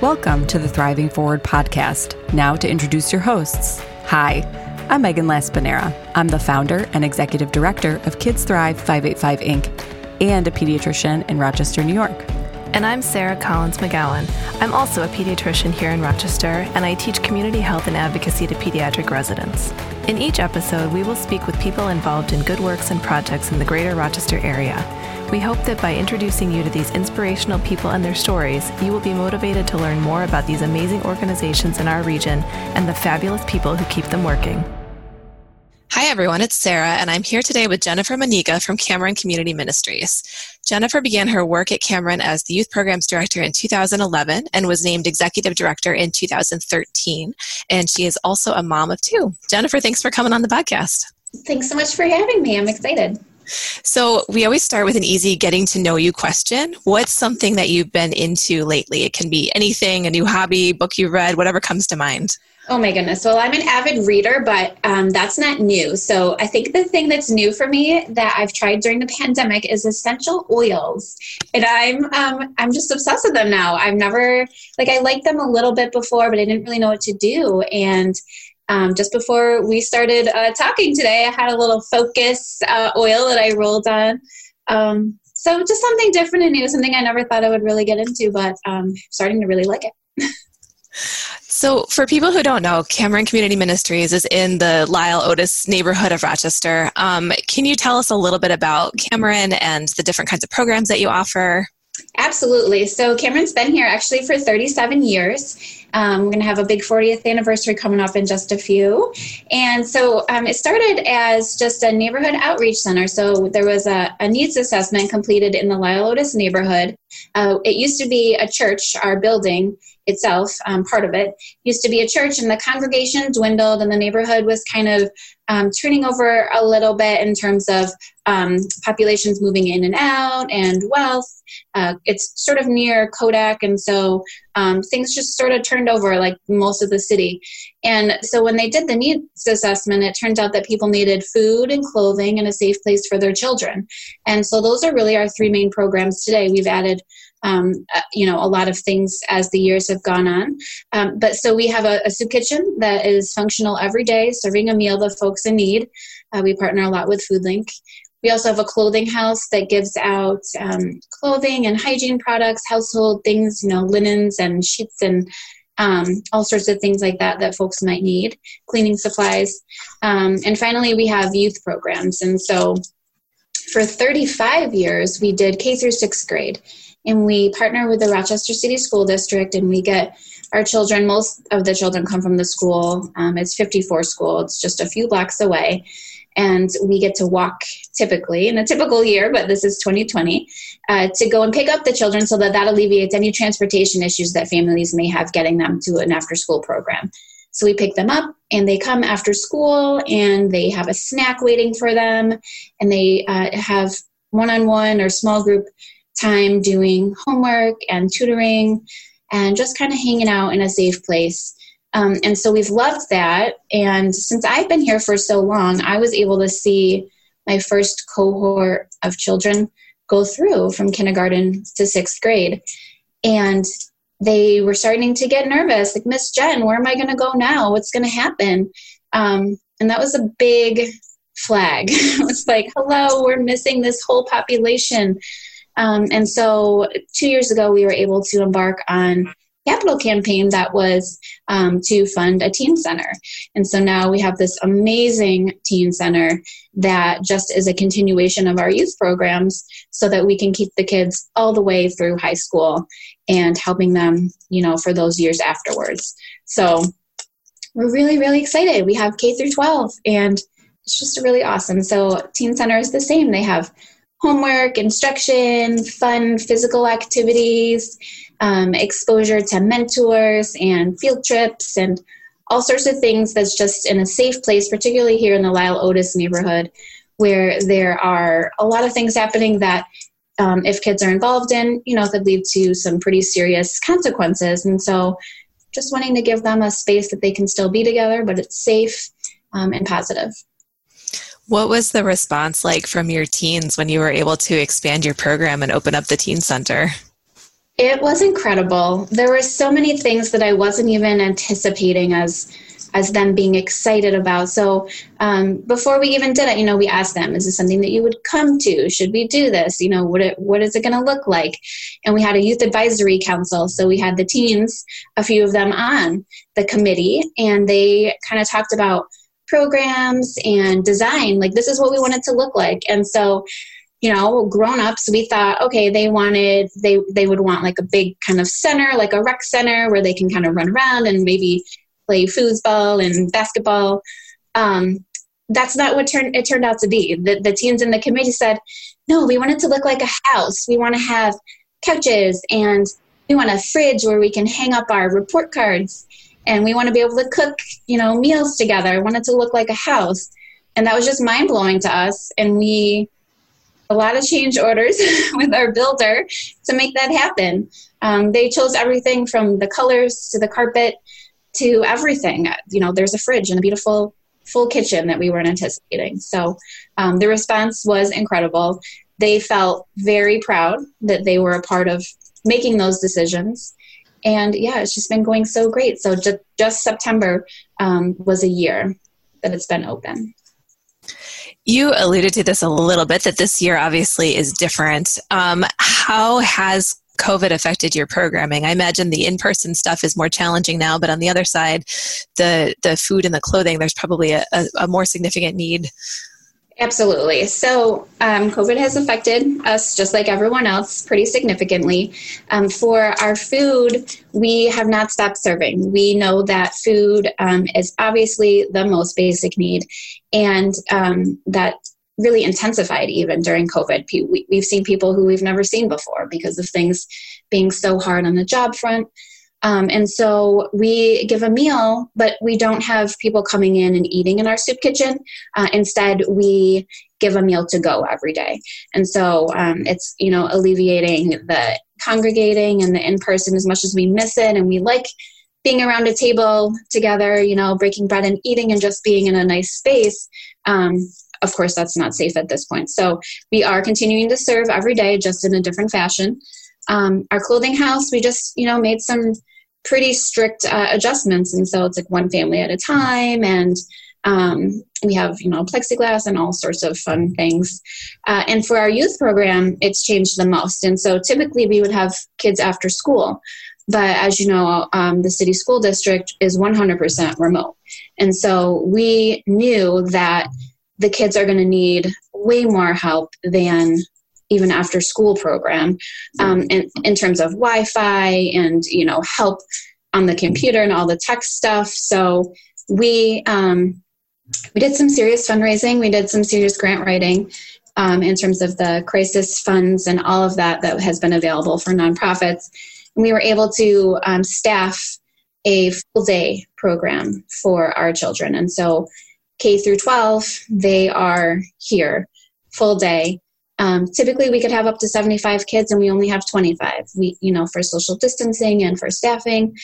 Welcome to the Thriving Forward podcast. Now to introduce your hosts. Hi, I'm Megan Laspinera. I'm the founder and executive director of Kids Thrive 585 Inc. and a pediatrician in Rochester, New York. And I'm Sarah Collins McGowan. I'm also a pediatrician here in Rochester, and I teach community health and advocacy to pediatric residents. In each episode, we will speak with people involved in good works and projects in the greater Rochester area. We hope that by introducing you to these inspirational people and their stories, you will be motivated to learn more about these amazing organizations in our region and the fabulous people who keep them working. Hi, everyone. It's Sarah, and I'm here today with Jennifer Maniga from Cameron Community Ministries. Jennifer began her work at Cameron as the Youth Programs Director in 2011 and was named Executive Director in 2013. And she is also a mom of two. Jennifer, thanks for coming on the podcast. Thanks so much for having me. I'm excited. So, we always start with an easy getting to know you question. What's something that you've been into lately? It can be anything, a new hobby, book you read, whatever comes to mind. Oh my goodness. Well, I'm an avid reader, but um, that's not new. So I think the thing that's new for me that I've tried during the pandemic is essential oils, and I'm um, I'm just obsessed with them now. I've never like I liked them a little bit before, but I didn't really know what to do. And um, just before we started uh, talking today, I had a little focus uh, oil that I rolled on. Um, so just something different and new, something I never thought I would really get into, but um, starting to really like it. So, for people who don't know, Cameron Community Ministries is in the Lyell Otis neighborhood of Rochester. Um, can you tell us a little bit about Cameron and the different kinds of programs that you offer? Absolutely. So, Cameron's been here actually for 37 years. Um, we're going to have a big 40th anniversary coming up in just a few. And so um, it started as just a neighborhood outreach center. So there was a, a needs assessment completed in the Lyell Otis neighborhood. Uh, it used to be a church, our building itself, um, part of it, used to be a church, and the congregation dwindled, and the neighborhood was kind of um, turning over a little bit in terms of um, populations moving in and out and wealth. Uh, it's sort of near Kodak, and so um, things just sort of turned over like most of the city. And so when they did the needs assessment, it turns out that people needed food and clothing and a safe place for their children. And so those are really our three main programs today. We've added um, uh, you know a lot of things as the years have gone on um, but so we have a, a, soup kitchen that is functional every day serving a meal to folks in need uh, we partner a lot with foodlink we also have a clothing house that gives out um, clothing and hygiene products, household things, you know, linens and sheets and um, all sorts of things like that that folks might need, cleaning supplies. Um, and finally, we have youth programs. And so for 35 years, we did K through sixth grade. And we partner with the Rochester City School District and we get our children, most of the children come from the school. Um, it's 54 school, it's just a few blocks away and we get to walk typically in a typical year but this is 2020 uh, to go and pick up the children so that that alleviates any transportation issues that families may have getting them to an after school program so we pick them up and they come after school and they have a snack waiting for them and they uh, have one-on-one or small group time doing homework and tutoring and just kind of hanging out in a safe place um, and so we've loved that. And since I've been here for so long, I was able to see my first cohort of children go through from kindergarten to sixth grade. And they were starting to get nervous like, Miss Jen, where am I going to go now? What's going to happen? Um, and that was a big flag. it's like, hello, we're missing this whole population. Um, and so two years ago, we were able to embark on capital campaign that was um, to fund a teen center. And so now we have this amazing teen center that just is a continuation of our youth programs so that we can keep the kids all the way through high school and helping them, you know, for those years afterwards. So we're really, really excited. We have K through 12 and it's just really awesome. So Teen Center is the same. They have homework, instruction, fun physical activities, um, exposure to mentors and field trips and all sorts of things that's just in a safe place, particularly here in the Lyell Otis neighborhood, where there are a lot of things happening that um, if kids are involved in, you know, could lead to some pretty serious consequences. And so just wanting to give them a space that they can still be together, but it's safe um, and positive. What was the response like from your teens when you were able to expand your program and open up the teen center? It was incredible. There were so many things that I wasn't even anticipating as as them being excited about. So um, before we even did it, you know, we asked them, "Is this something that you would come to? Should we do this? You know, what it, what is it going to look like?" And we had a youth advisory council, so we had the teens, a few of them on the committee, and they kind of talked about programs and design. Like this is what we want it to look like, and so you know grown-ups we thought okay they wanted they they would want like a big kind of center like a rec center where they can kind of run around and maybe play foosball and basketball. Um, that's not what turned it turned out to be. The, the teens in the committee said no we want it to look like a house. We want to have couches and we want a fridge where we can hang up our report cards and we want to be able to cook you know meals together i want it to look like a house and that was just mind-blowing to us and we a lot of change orders with our builder to make that happen. Um, they chose everything from the colors to the carpet to everything. You know, there's a fridge and a beautiful full kitchen that we weren't anticipating. So um, the response was incredible. They felt very proud that they were a part of making those decisions. And yeah, it's just been going so great. So just, just September um, was a year that it's been open. You alluded to this a little bit that this year obviously is different. Um, how has COVID affected your programming? I imagine the in-person stuff is more challenging now, but on the other side, the the food and the clothing, there's probably a, a, a more significant need Absolutely. So, um, COVID has affected us just like everyone else pretty significantly. Um, for our food, we have not stopped serving. We know that food um, is obviously the most basic need, and um, that really intensified even during COVID. We've seen people who we've never seen before because of things being so hard on the job front. Um, and so we give a meal, but we don't have people coming in and eating in our soup kitchen. Uh, instead, we give a meal to go every day. And so um, it's, you know, alleviating the congregating and the in person as much as we miss it. And we like being around a table together, you know, breaking bread and eating and just being in a nice space. Um, of course, that's not safe at this point. So we are continuing to serve every day, just in a different fashion. Um, our clothing house, we just, you know, made some pretty strict uh, adjustments. And so it's like one family at a time. And um, we have, you know, plexiglass and all sorts of fun things. Uh, and for our youth program, it's changed the most. And so typically we would have kids after school. But as you know, um, the city school district is 100% remote. And so we knew that the kids are going to need way more help than even after school program um, in, in terms of wi-fi and you know help on the computer and all the tech stuff. So we um, we did some serious fundraising. We did some serious grant writing um, in terms of the crisis funds and all of that that has been available for nonprofits. And we were able to um, staff a full day program for our children. And so k through 12 they are here full day um, typically, we could have up to 75 kids, and we only have 25. We, you know, for social distancing and for staffing,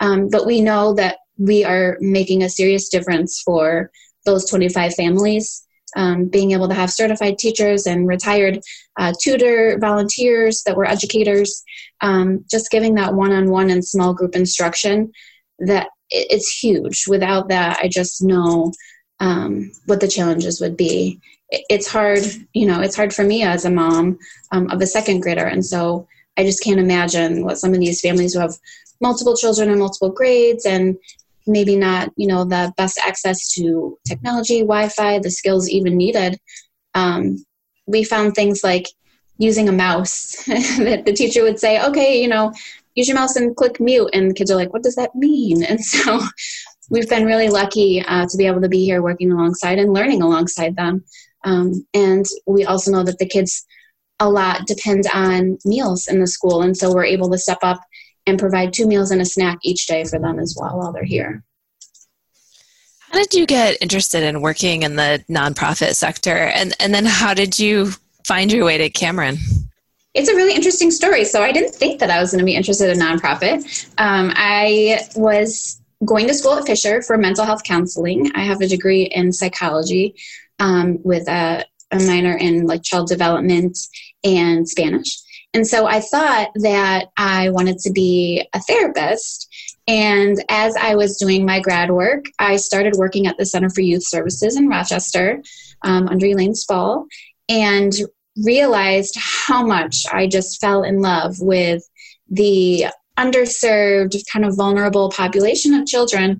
um, but we know that we are making a serious difference for those 25 families. Um, being able to have certified teachers and retired uh, tutor volunteers that were educators, um, just giving that one-on-one and small group instruction, that it's huge. Without that, I just know um, what the challenges would be it's hard you know it's hard for me as a mom um, of a second grader. And so i just can't imagine what some of these families who have multiple children in multiple grades and maybe not you know the best access to technology wi-fi the skills even needed um, we found things like using a mouse that the teacher would say okay you know use your mouse and click mute. And kids are like what does that mean? And so we've been really lucky uh, to be able to be here working alongside and learning alongside them um, and we also know that the kids a lot depend on meals in the school. And so we're able to step up and provide two meals and a snack each day for them as well while they're here. How did you get interested in working in the nonprofit sector? And, and then how did you find your way to Cameron? It's a really interesting story. So I didn't think that I was going to be interested in nonprofit. Um, I was going to school at Fisher for mental health counseling. I have a degree in psychology um, with a, a, minor in like child development and Spanish. And so I thought that I wanted to be a therapist. And as I was doing my grad work, I started working at the Center for Youth Services in Rochester um, under Elaine Spaull and realized how much I just fell in love with the underserved, kind of vulnerable population of children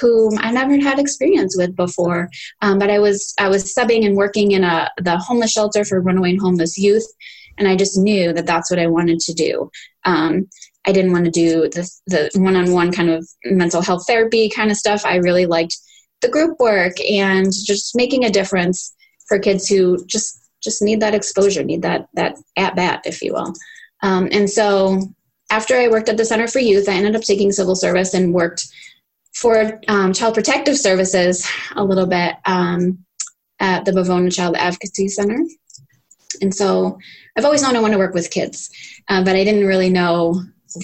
whom I never had experience with before. Um, but I was I was subbing and working in a the homeless shelter for runaway and homeless youth, and I just knew that that's what I wanted to do. Um, I didn't want to do the the one on one kind of mental health therapy kind of stuff. I really liked the group work and just making a difference for kids who just just need that exposure, need that that at bat, if you will. Um, and so after I worked at the Center for Youth, I ended up taking civil service and worked for um, Child Protective Services a little bit um, at the Bivona Child Advocacy Center. And so I've always known I want to work with kids, uh, but I didn't really know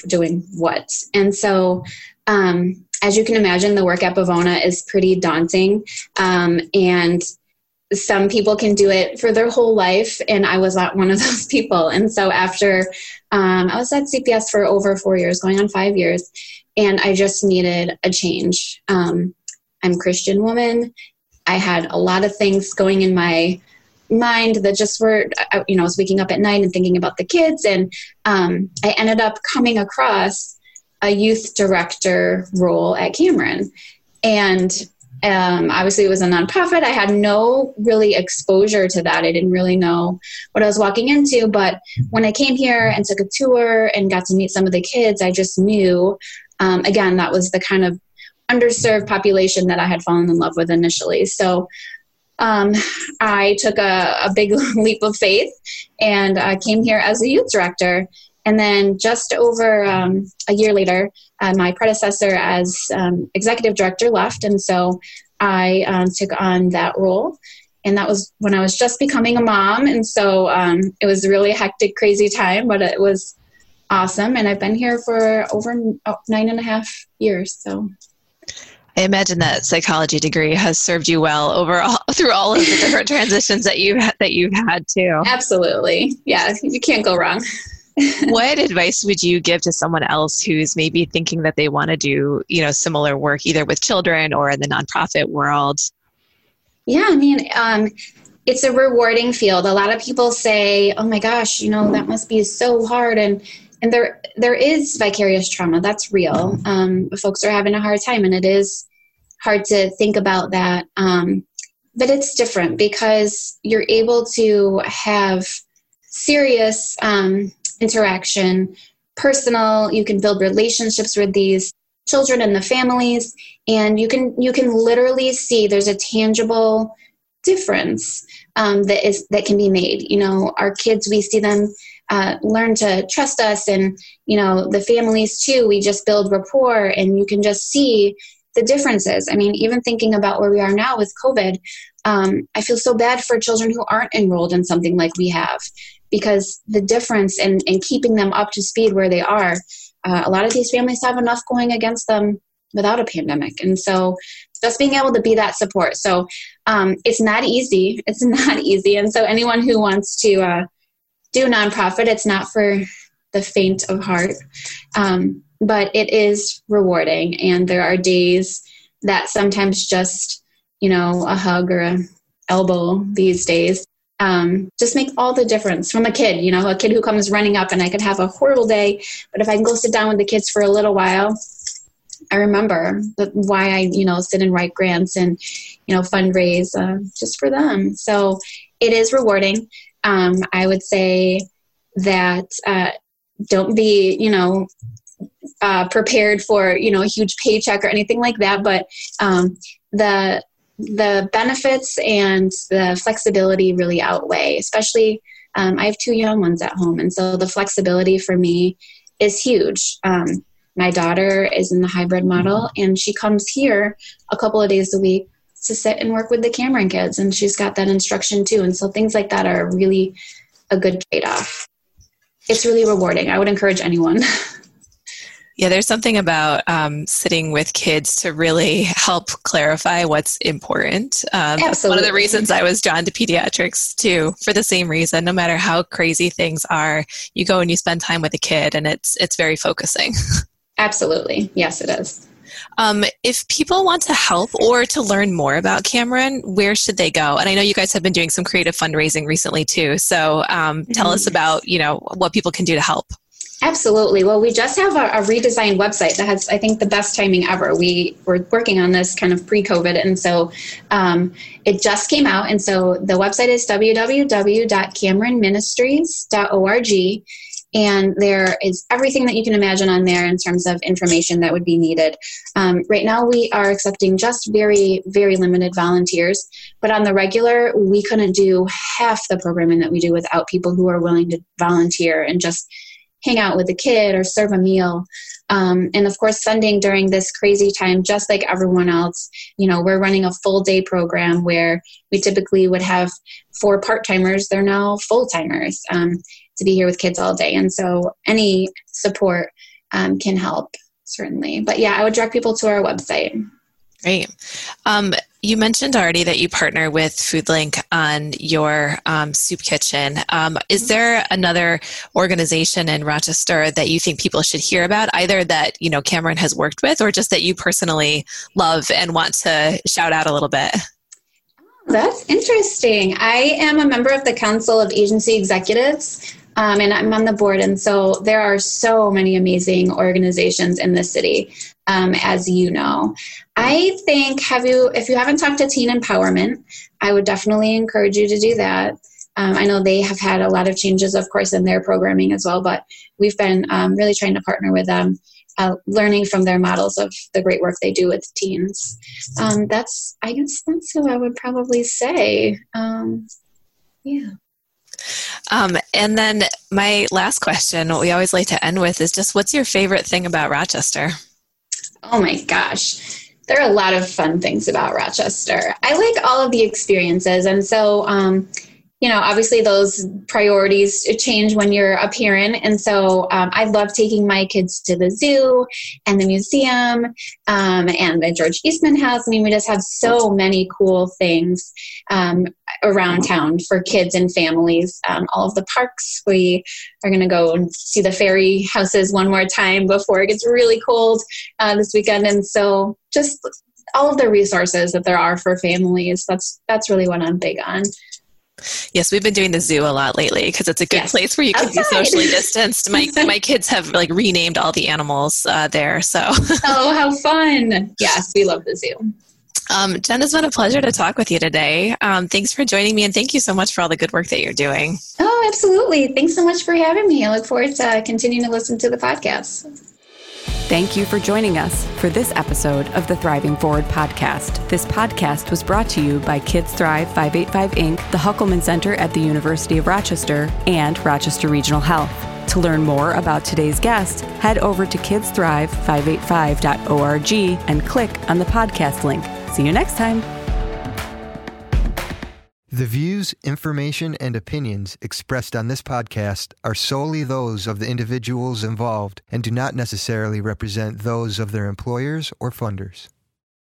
doing what. And so, um, as you can imagine, the work at Bivona is pretty daunting. Um, and some people can do it for their whole life, and I was not one of those people. And so, after um, I was at CPS for over four years, going on five years, and I just needed a change. Um, I'm a Christian woman. I had a lot of things going in my mind that just were, you know, I was waking up at night and thinking about the kids, and um, I ended up coming across a youth director role at Cameron, and um, obviously, it was a nonprofit. I had no really exposure to that. I didn't really know what I was walking into. But when I came here and took a tour and got to meet some of the kids, I just knew, um, again, that was the kind of underserved population that I had fallen in love with initially. So um, I took a, a, big leap of faith and uh, came here as a youth director. And then just over um, a year later, uh, my predecessor as um, executive director left, and so I um, took on that role. And that was when I was just becoming a mom, and so um, it was a really hectic, crazy time, but it was awesome. And I've been here for over oh, nine and a half years. So I imagine that psychology degree has served you well overall through all of the different transitions that you that you've had too. Absolutely, yeah, you can't go wrong. What advice would you give to someone else who's maybe thinking that they want to do, you know, similar work either with children or in the nonprofit world? Yeah, I mean, um, it's a rewarding field. A lot of people say, "Oh my gosh, you know, that must be so hard," and and there there is vicarious trauma. That's real. Um, folks are having a hard time, and it is hard to think about that. Um, but it's different because you're able to have serious um, interaction, personal, you can build relationships with these children and the families and you can you can literally see there's a tangible difference um, that is that can be made. You know our kids we see them uh, learn to trust us and you know the families too we just build rapport and you can just see the differences. I mean even thinking about where we are now with covid um, i feel so bad for children who aren't enrolled in something like we have because the difference in, in keeping them up to speed where they are, uh, a lot of these families have enough going against them without a pandemic. And so just being able to be that support. So um, it's not easy. It's not easy. And so anyone who wants to uh, do nonprofit, it's not for the faint of heart. Um, but it is rewarding. And there are days that sometimes just, you know, a hug or a elbow these days um, just make all the difference from a kid, you know, a kid who comes running up and I could have a horrible day, but if I can go sit down with the kids for a little while, I remember why I, you know, sit and write grants and, you know, fundraise uh, just for them. So it is rewarding. Um, I would say that uh, don't be, you know, uh, prepared for, you know, a huge paycheck or anything like that, but um, the the benefits and the flexibility really outweigh, especially um, I have two young ones at home. And so the flexibility for me is huge. Um, my daughter is in the hybrid model and she comes here a couple of days a week to sit and work with the Cameron kids. And she's got that instruction too. And so things like that are really a good trade off. It's really rewarding. I would encourage anyone. Yeah, there's something about um, sitting with kids to really help clarify what's important. Um, Absolutely. One of the reasons I was drawn to pediatrics too, for the same reason. No matter how crazy things are, you go and you spend time with a kid, and it's it's very focusing. Absolutely, yes, it is. Um, if people want to help or to learn more about Cameron, where should they go? And I know you guys have been doing some creative fundraising recently too. So um, tell mm-hmm. us about you know what people can do to help. Absolutely. Well, we just have a, a, redesigned website that has, I think, the best timing ever. We were working on this kind of pre-COVID, and so um, it just came out. And so the website is www.cameronministries.org and there is everything that you can imagine on there in terms of information that would be needed. Um, right now, we are accepting just very, very limited volunteers, but on the regular, we couldn't do half the programming that we do without people who are willing to volunteer and just hang out with a kid or serve a meal. Um, and of course, funding during this crazy time, just like everyone else, you know, we're running a full day program where we typically would have four part timers, they're now full timers. Um, to be here with kids all day. And so any support um, can help, certainly. But yeah, I would direct people to our website. Great. Um, you mentioned already that you partner with FoodLink on your um, soup kitchen. Um, is mm-hmm. there another organization in Rochester that you think people should hear about, either that you know Cameron has worked with, or just that you personally love and want to shout out a little bit? That's interesting. I am a member of the Council of Agency Executives, um, and I'm on the board. And so there are so many amazing organizations in the city, um, as you know. I think have you if you haven't talked to Teen Empowerment, I would definitely encourage you to do that. Um, I know they have had a lot of changes, of course, in their programming as well, but we've been um, really trying to partner with them, uh, learning from their models of the great work they do with teens. Um, that's, I guess, that's who I would probably say. Um, yeah. Um, and then my last question, what we always like to end with, is just what's your favorite thing about Rochester? Oh my gosh. There are a lot of fun things about Rochester. I like all of the experiences. And so, um, you know, obviously those priorities change when you're a parent. And so um, I love taking my kids to the zoo and the museum um, and the George Eastman House. I mean, we just have so many cool things um, around town for kids and families. Um, all of the parks, we are going to go and see the fairy houses one more time before it gets really cold uh, this weekend. And so just all of the resources that there are for families, that's, that's really what I'm big on. Yes, we've been doing the zoo a lot lately because it's a good yes. place where you can Outside. be socially distanced. My my kids have like renamed all the animals uh, there. So oh, how fun! Yes, we love the zoo. Um, Jen, it's been a pleasure to talk with you today. Um, thanks for joining me, and thank you so much for all the good work that you're doing. Oh, absolutely! Thanks so much for having me. I look forward to continuing to listen to the podcast. Thank you for joining us for this episode of the Thriving Forward podcast. This podcast was brought to you by Kids Thrive 585 Inc., the Hoekelman Center at the University of Rochester, and Rochester Regional Health. To learn more about today's guest, head over to kidsthrive585.org and click on the podcast link. See you next time. The views, information, and opinions expressed on this podcast are solely those of the individuals involved and do not necessarily represent those of their employers or funders.